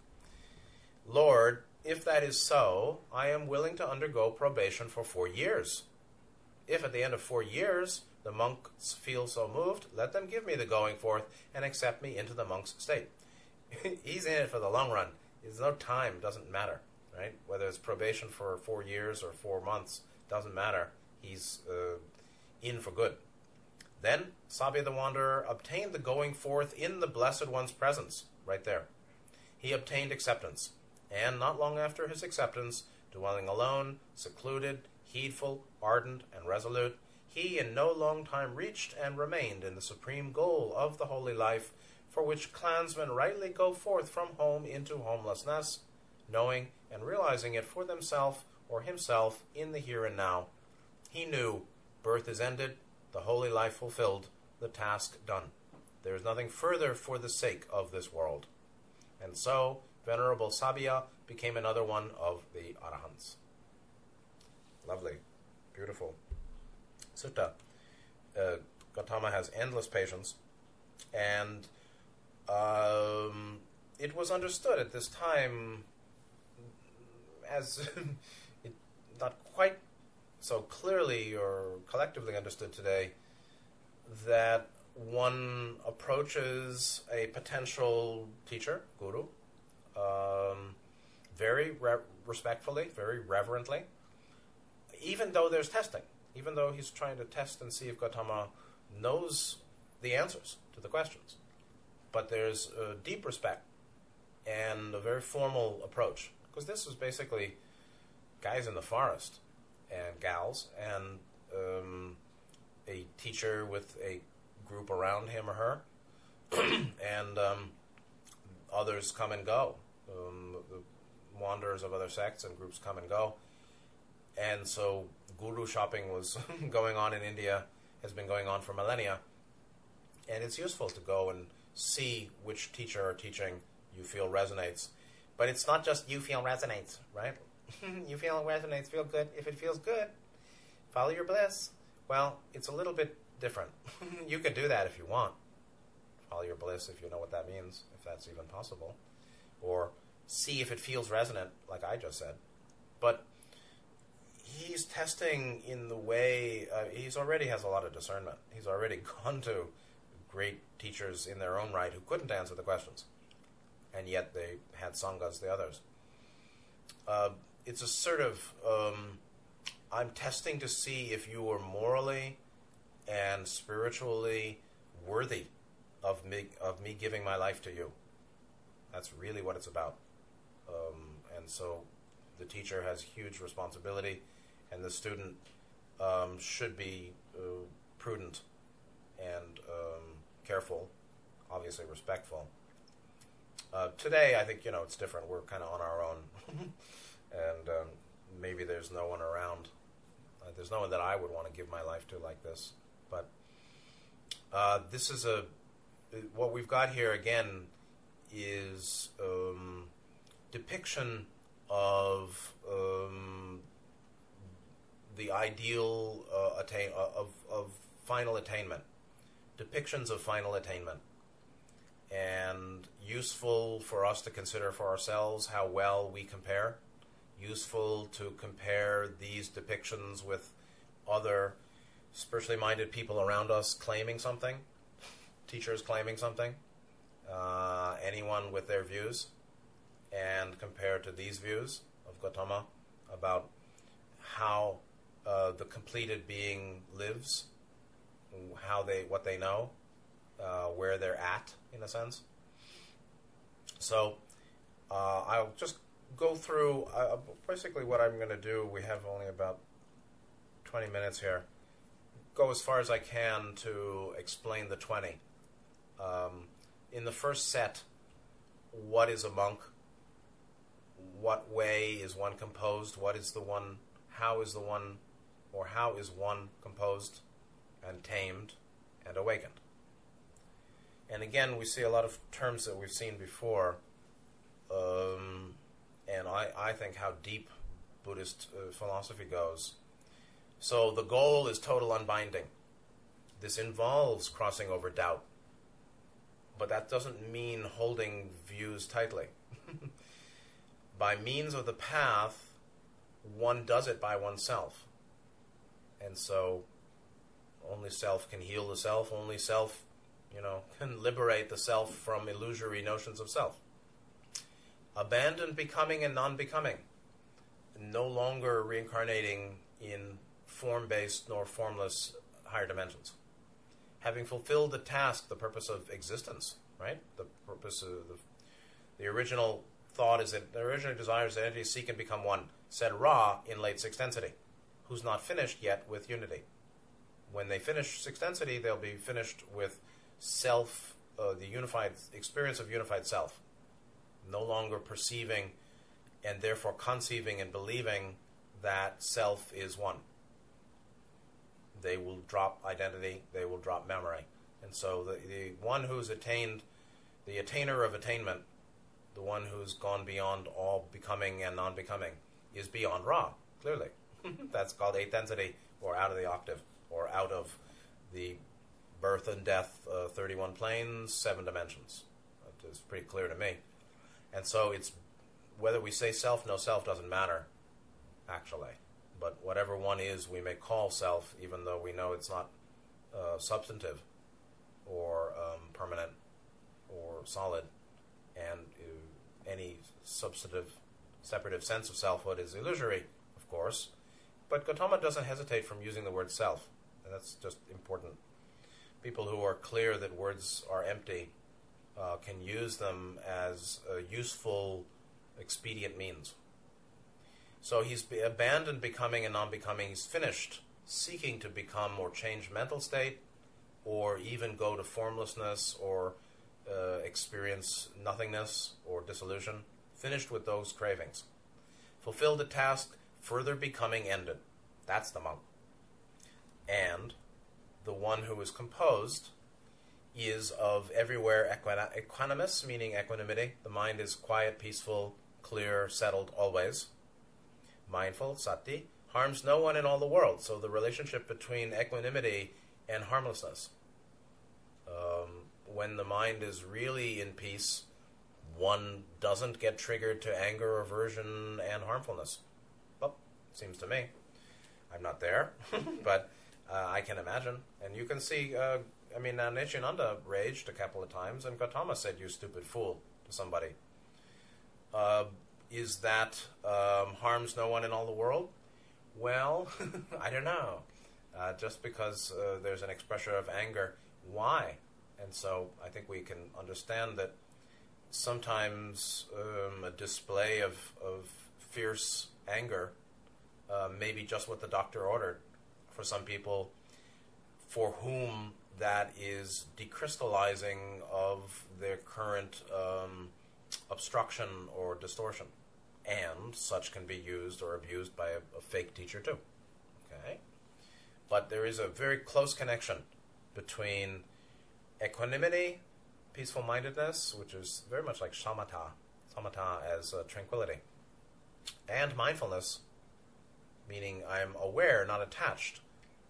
Lord, if that is so, I am willing to undergo probation for four years. If at the end of four years the monks feel so moved, let them give me the going forth and accept me into the monk's state. He's in it for the long run. There's no time, doesn't matter, right? Whether it's probation for four years or four months, doesn't matter. He's uh, in for good. Then Sabhiya the Wanderer obtained the going forth in the Blessed One's presence, right there. He obtained acceptance, and not long after his acceptance, dwelling alone, secluded, heedful, ardent, and resolute, he in no long time reached and remained in the supreme goal of the holy life, for which clansmen rightly go forth from home into homelessness, knowing and realizing it for themselves or himself in the here and now. He knew birth is ended, the holy life fulfilled, the task done. There is nothing further for the sake of this world. And so, Venerable Sabhiya became another one of the Arahants. Lovely, beautiful. Sutta. Uh, Gautama has endless patience, and um, it was understood at this time as it, not quite so clearly or collectively understood today that one approaches a potential teacher, guru, um, very re- respectfully, very reverently, even though there's testing, even though he's trying to test and see if Gautama knows the answers to the questions. But there's a deep respect and a very formal approach, because this was basically guys in the forest and gals, and um, a teacher with a group around him or her, and um, others come and go. Um, the wanderers of other sects and groups come and go. And so guru shopping was going on in India, has been going on for millennia. And it's useful to go and see which teacher or teaching you feel resonates. But it's not just you feel resonates, right? you feel resonates, feel good. If it feels good, follow your bliss. Well, it's a little bit different. you can do that if you want. Follow your bliss if you know what that means, if that's even possible. Or see if it feels resonant, like I just said. But he's testing in the way, uh, he's already has a lot of discernment. He's already gone to great teachers in their own right who couldn't answer the questions. And yet they had sanghas, the others. Uh, it's a sort of um, I'm testing to see if you are morally and spiritually worthy of me of me giving my life to you. That's really what it's about. Um, and so the teacher has huge responsibility, and the student um, should be uh, prudent and um, careful, obviously respectful. Uh, today, I think you know it's different. We're kind of on our own, and um, maybe there's no one around. Uh, there's no one that I would want to give my life to like this. But uh, this is a what we've got here again is um, depiction of um, the ideal uh, attain uh, of of final attainment, depictions of final attainment, and useful for us to consider for ourselves how well we compare. Useful to compare these depictions with other spiritually minded people around us claiming something, teachers claiming something, uh, anyone with their views, and compare to these views of Gautama about how uh, the completed being lives, how they what they know, uh, where they're at in a sense. So uh, I'll just go through uh, basically what I'm going to do. We have only about 20 minutes here. Go as far as I can to explain the 20. Um, in the first set, what is a monk? What way is one composed? What is the one? How is the one, or how is one composed and tamed and awakened? And again, we see a lot of terms that we've seen before. Um, and I, I think how deep Buddhist uh, philosophy goes. So the goal is total unbinding. This involves crossing over doubt. But that doesn't mean holding views tightly. by means of the path, one does it by oneself. And so only self can heal the self, only self you know, can liberate the self from illusory notions of self. Abandon becoming and non becoming, no longer reincarnating in form based nor formless higher dimensions. Having fulfilled the task, the purpose of existence, right? The purpose of the, the original thought is that the original desire is that entities seek and become one, said Ra in late sixth density, who's not finished yet with unity. When they finish sixth density, they'll be finished with self, uh, the unified experience of unified self, no longer perceiving and therefore conceiving and believing that self is one. They will drop identity, they will drop memory. And so the, the one who's attained, the attainer of attainment, the one who's gone beyond all becoming and non becoming, is beyond Ra, clearly. That's called eighth density, or out of the octave, or out of the birth and death, uh, 31 planes, seven dimensions. It's pretty clear to me. And so it's whether we say self, no self doesn't matter, actually. But whatever one is, we may call self, even though we know it's not uh, substantive or um, permanent or solid. And uh, any substantive, separative sense of selfhood is illusory, of course. But Gautama doesn't hesitate from using the word self. And that's just important people who are clear that words are empty uh, can use them as a useful, expedient means. So he's abandoned becoming and non becoming. He's finished seeking to become or change mental state or even go to formlessness or uh, experience nothingness or dissolution. Finished with those cravings. Fulfilled the task, further becoming ended. That's the monk. And the one who is composed is of everywhere equanimous, meaning equanimity. The mind is quiet, peaceful, clear, settled always. Mindful, sati, harms no one in all the world. So the relationship between equanimity and harmlessness. Um, when the mind is really in peace, one doesn't get triggered to anger, aversion, and harmfulness. Well, seems to me. I'm not there, but uh, I can imagine. And you can see, uh, I mean, uh, Nityananda raged a couple of times, and Gautama said, You stupid fool, to somebody. Uh, is that um, harms no one in all the world? Well, I don't know. Uh, just because uh, there's an expression of anger, why? And so I think we can understand that sometimes um, a display of, of fierce anger uh, may be just what the doctor ordered. For some people, for whom that is decrystallizing of their current um, obstruction or distortion. And such can be used or abused by a, a fake teacher too. Okay? But there is a very close connection between equanimity, peaceful mindedness, which is very much like shamatha, samatha as uh, tranquility, and mindfulness, meaning I'm aware, not attached.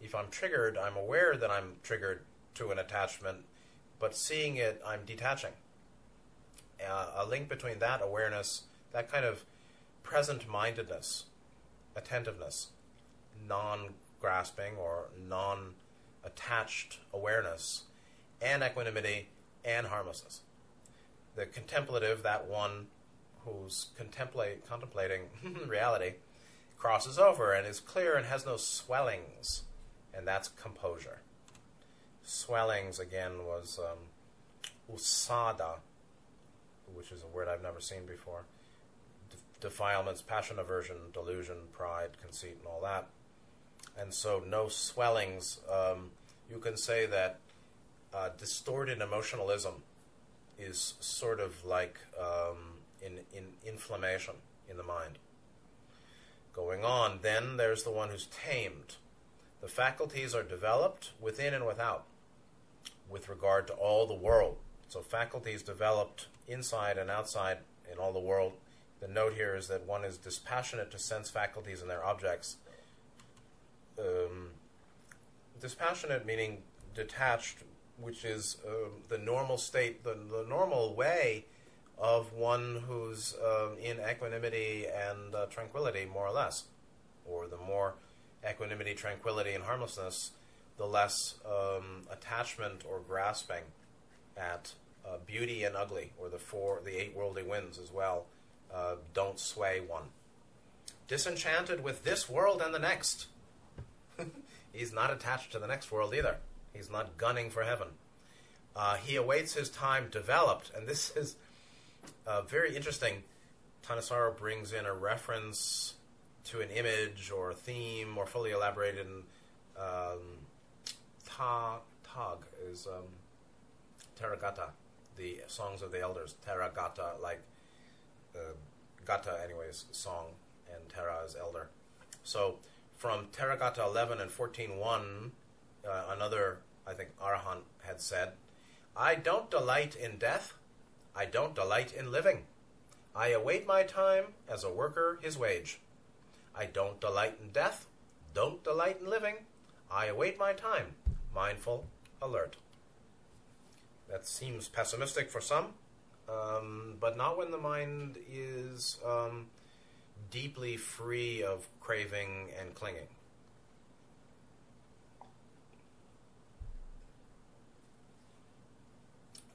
If I'm triggered, I'm aware that I'm triggered to an attachment, but seeing it, I'm detaching. Uh, a link between that awareness, that kind of present mindedness, attentiveness, non grasping or non attached awareness, and equanimity and harmlessness. The contemplative, that one who's contemplate, contemplating reality, crosses over and is clear and has no swellings, and that's composure. Swellings, again, was um, ussada, which is a word I've never seen before. De- defilements, passion, aversion, delusion, pride, conceit, and all that. And so, no swellings. Um, you can say that uh, distorted emotionalism is sort of like um, in, in inflammation in the mind. Going on, then there's the one who's tamed. The faculties are developed within and without with regard to all the world. So faculties developed inside and outside in all the world. The note here is that one is dispassionate to sense faculties and their objects. Um, dispassionate meaning detached, which is um, the normal state, the, the normal way of one who's um, in equanimity and uh, tranquility, more or less. Or the more equanimity, tranquility, and harmlessness, the less um, attachment or grasping at uh, beauty and ugly, or the four, the eight worldly winds as well, uh, don't sway one. Disenchanted with this world and the next. He's not attached to the next world either. He's not gunning for heaven. Uh, he awaits his time developed, and this is uh, very interesting. Thanissaro brings in a reference to an image or a theme more fully elaborated in um, Ta, Tag is um, Therigatha, the songs of the elders. Therigatha, like uh, Gatha, anyways, song, and Thera is elder. So from Therigatha 11 and 14.1, uh, another, I think, Arahant had said, I don't delight in death, I don't delight in living. I await my time as a worker his wage. I don't delight in death, don't delight in living. I await my time, mindful, alert. That seems pessimistic for some, um, but not when the mind is um, deeply free of craving and clinging.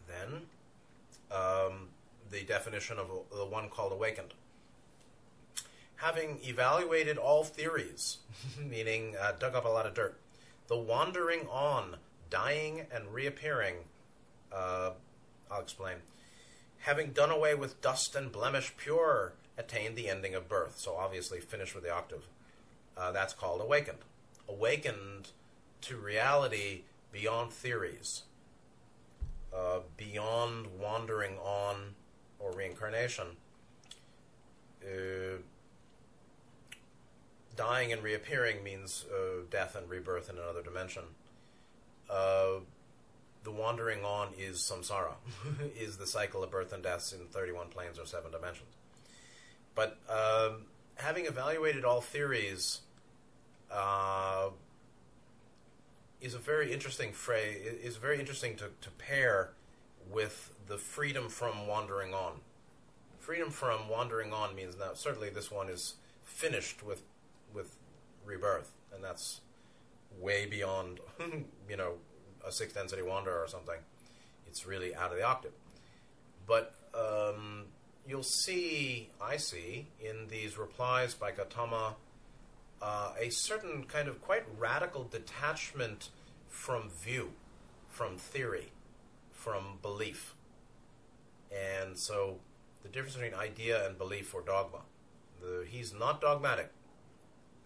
Then, um, the definition of the one called awakened. Having evaluated all theories, meaning uh, dug up a lot of dirt, the wandering on, dying and reappearing, uh, I'll explain. Having done away with dust and blemish pure, attained the ending of birth. So obviously finished with the octave. Uh, that's called awakened. Awakened to reality beyond theories, uh, beyond wandering on or reincarnation. Uh, dying and reappearing means uh, death and rebirth in another dimension. Uh, the wandering on is samsara, is the cycle of birth and deaths in 31 planes or seven dimensions. But um, having evaluated all theories uh, is a very interesting phrase, is very interesting to, to pair with the freedom from wandering on. Freedom from wandering on means now, certainly this one is finished with, with rebirth, and that's way beyond, you know, a sixth density wanderer or something. It's really out of the octave. But um, you'll see, I see, in these replies by Gautama, uh, a certain kind of quite radical detachment from view, from theory, from belief. And so the difference between idea and belief or dogma. The, he's not dogmatic,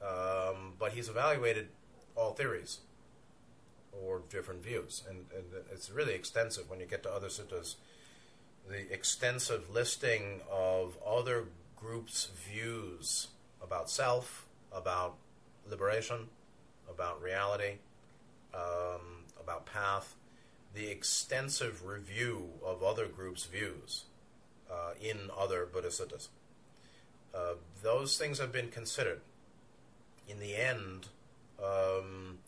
um, but he's evaluated all theories or different views. And, and it's really extensive when you get to other suttas. The extensive listing of other groups' views about self, about liberation, about reality, um, about path, the extensive review of other groups' views uh, in other Buddhistas. Uh, those things have been considered. In the end, um,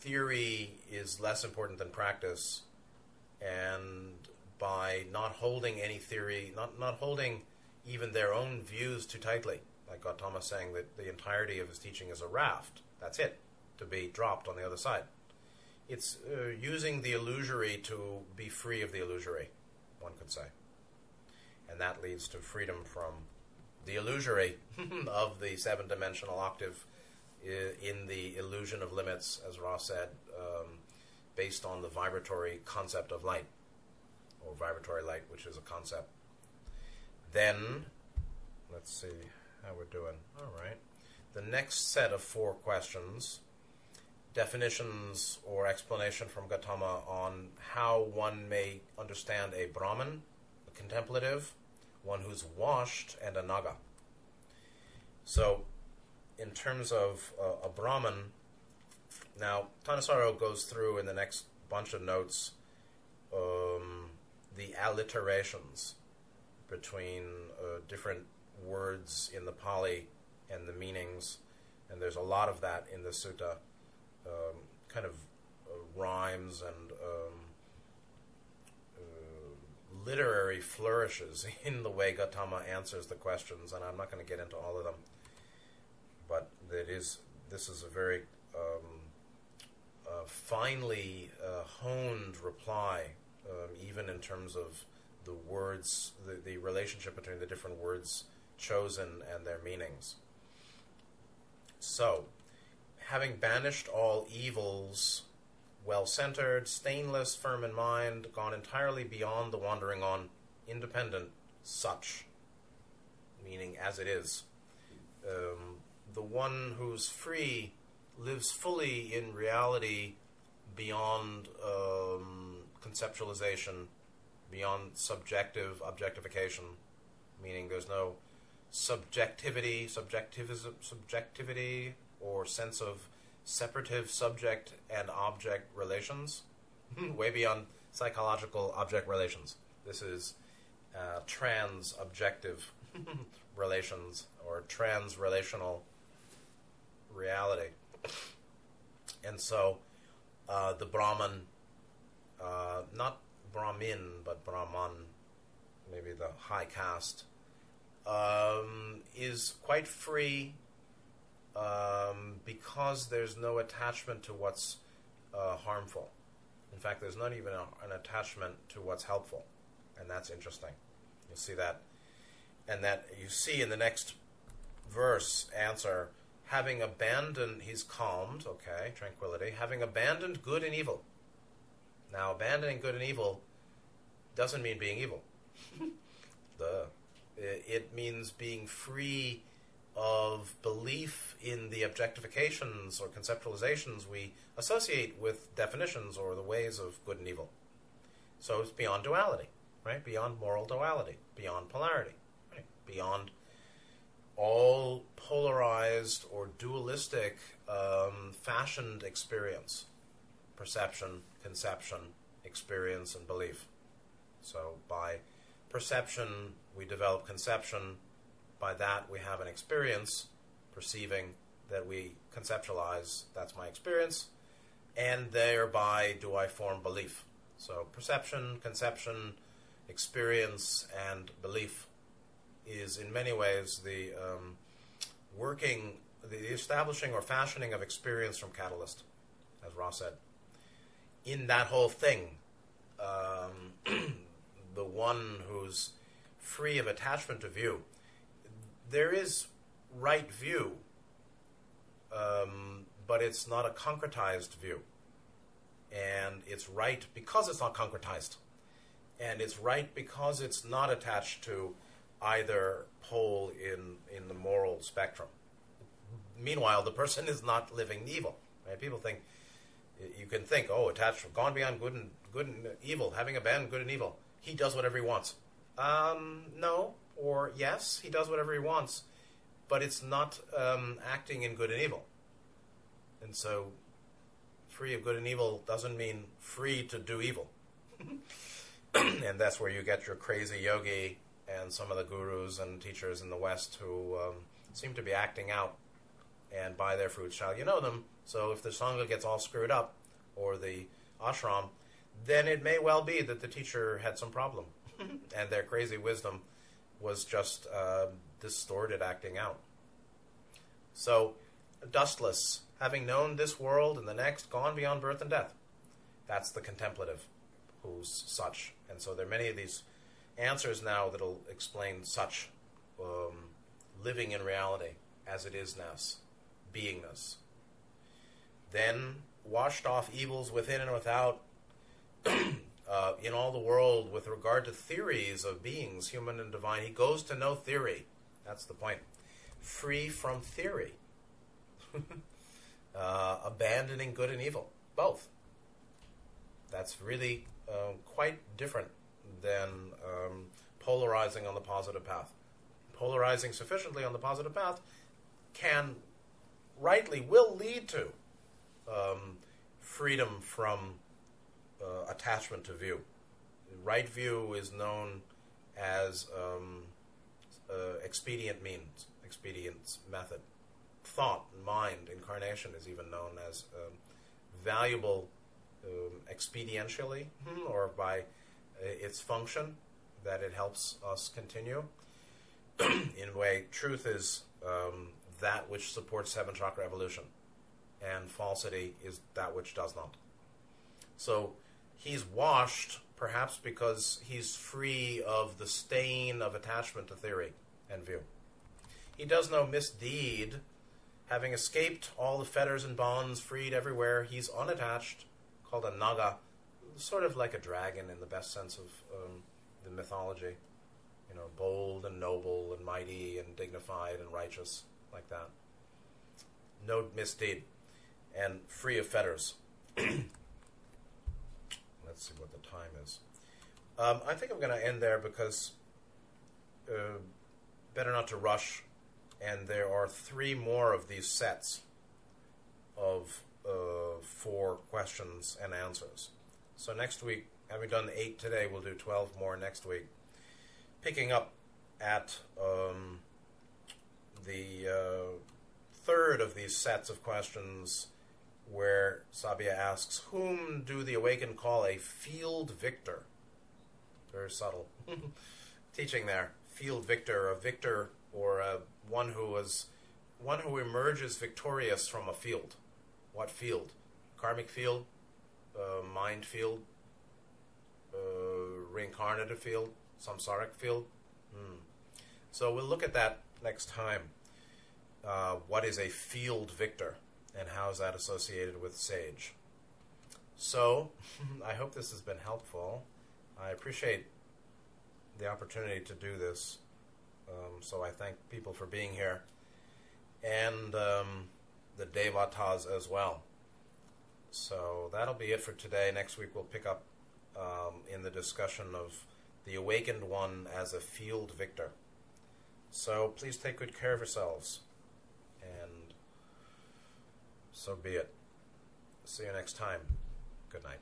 theory is less important than practice, and by not holding any theory, not, not holding even their own views too tightly, like Gautama saying that the entirety of his teaching is a raft, that's it, to be dropped on the other side. It's uh, using the illusory to be free of the illusory, one could say. And that leads to freedom from the illusory of the seven dimensional octave in the illusion of limits, as Ross said, um, based on the vibratory concept of light, or vibratory light, which is a concept. Then, let's see how we're doing. All right. The next set of four questions definitions or explanation from Gautama on how one may understand a Brahman, a contemplative, one who's washed, and a Naga. So, in terms of uh, a Brahman, now Thanissaro goes through in the next bunch of notes um, the alliterations between uh, different words in the Pali and the meanings, and there's a lot of that in the sutta um, kind of uh, rhymes and um, uh, literary flourishes in the way Gautama answers the questions, and I'm not going to get into all of them. But it is this is a very um, uh, finely uh, honed reply, um, even in terms of the words, the, the relationship between the different words chosen and their meanings. So, having banished all evils, well centered, stainless, firm in mind, gone entirely beyond the wandering on, independent, such, meaning as it is. Um, the one who's free lives fully in reality beyond um, conceptualization, beyond subjective objectification, meaning there's no subjectivity, subjectivism, subjectivity, or sense of separative subject and object relations, way beyond psychological object relations. This is uh, trans objective relations or trans relational reality. And so uh, the Brahman, uh, not Brahmin, but Brahman, maybe the high caste, um, is quite free um, because there's no attachment to what's uh, harmful. In fact, there's not even a, an attachment to what's helpful, and that's interesting. You'll see that, and that you see in the next verse answer. Having abandoned, he's calmed, okay, tranquility. Having abandoned good and evil. Now, abandoning good and evil doesn't mean being evil. the it means being free of belief in the objectifications or conceptualizations we associate with definitions or the ways of good and evil. So it's beyond duality, right? Beyond moral duality, beyond polarity, right? Beyond all polarized or dualistic um, fashioned experience, perception, conception, experience, and belief. So by perception, we develop conception, by that we have an experience, perceiving that we conceptualize, that's my experience, and thereby do I form belief. So perception, conception, experience, and belief is in many ways the um, working, the establishing or fashioning of experience from catalyst, as Ross said. In that whole thing, um, the one who's free of attachment to view there is right view, um, but it's not a concretized view. And it's right because it's not concretized. and it's right because it's not attached to either pole in in the moral spectrum. Meanwhile, the person is not living evil. Right? People think you can think, oh, attached, gone beyond good and good and evil, having abandoned good and evil. He does whatever he wants. Um, no, or yes, he does whatever he wants, but it's not um, acting in good and evil. And so, free of good and evil doesn't mean free to do evil. and that's where you get your crazy yogi and some of the gurus and teachers in the West who um, seem to be acting out, and by their fruits shall you know them. So if the sangha gets all screwed up, or the ashram, then it may well be that the teacher had some problem, and their crazy wisdom was just uh, distorted acting out. So, dustless, having known this world and the next, gone beyond birth and death. That's the contemplative who's such. And so there are many of these answers now that'll explain such um, living in reality as it is ness, beingness. Then washed off evils within and without uh, in all the world with regard to theories of beings, human and divine. He goes to no theory. That's the point. Free from theory. uh, abandoning good and evil. Both. That's really uh, quite different than um, polarizing on the positive path. Polarizing sufficiently on the positive path can rightly will lead to um, freedom from uh, attachment to view. Right view is known as um, uh, expedient means, expedient method. Thought, mind, incarnation is even known as um, valuable um, expedientially hmm, or by uh, its function that it helps us continue. In a way, truth is um, that which supports seven chakra evolution, and falsity is that which does not. So he's washed, perhaps because he's free of the stain of attachment to theory and view. He does no misdeed, having escaped all the fetters and bonds, freed everywhere. He's unattached, called a naga, sort of like a dragon in the best sense of um, the mythology. You know, bold and noble and mighty and dignified and righteous, like that. No misdeed, and free of fetters. let's see what the time is. Um, I think I'm going to end there because uh, better not to rush. And there are three more of these sets of uh, four questions and answers. So next week, having done eight today, we'll do 12 more next week. Picking up at um, the uh, third of these sets of questions where Sabhiya asks, Whom do the awakened call a field victor? Very subtle. Teaching there. Field victor, a victor, or a, one who was one who emerges victorious from a field. What field? Karmic field, uh, mind field, uh, reincarnative field, samsaric field. Hmm. So we'll look at that next time. Uh, what is a field victor? And how is that associated with Sage? So, I hope this has been helpful. I appreciate the opportunity to do this. Um, so I thank people for being here and um, the Devatas as well. So that'll be it for today. Next week we'll pick up um, in the discussion of the awakened one as a field victor. So please take good care of yourselves. So be it. See you next time. Good night.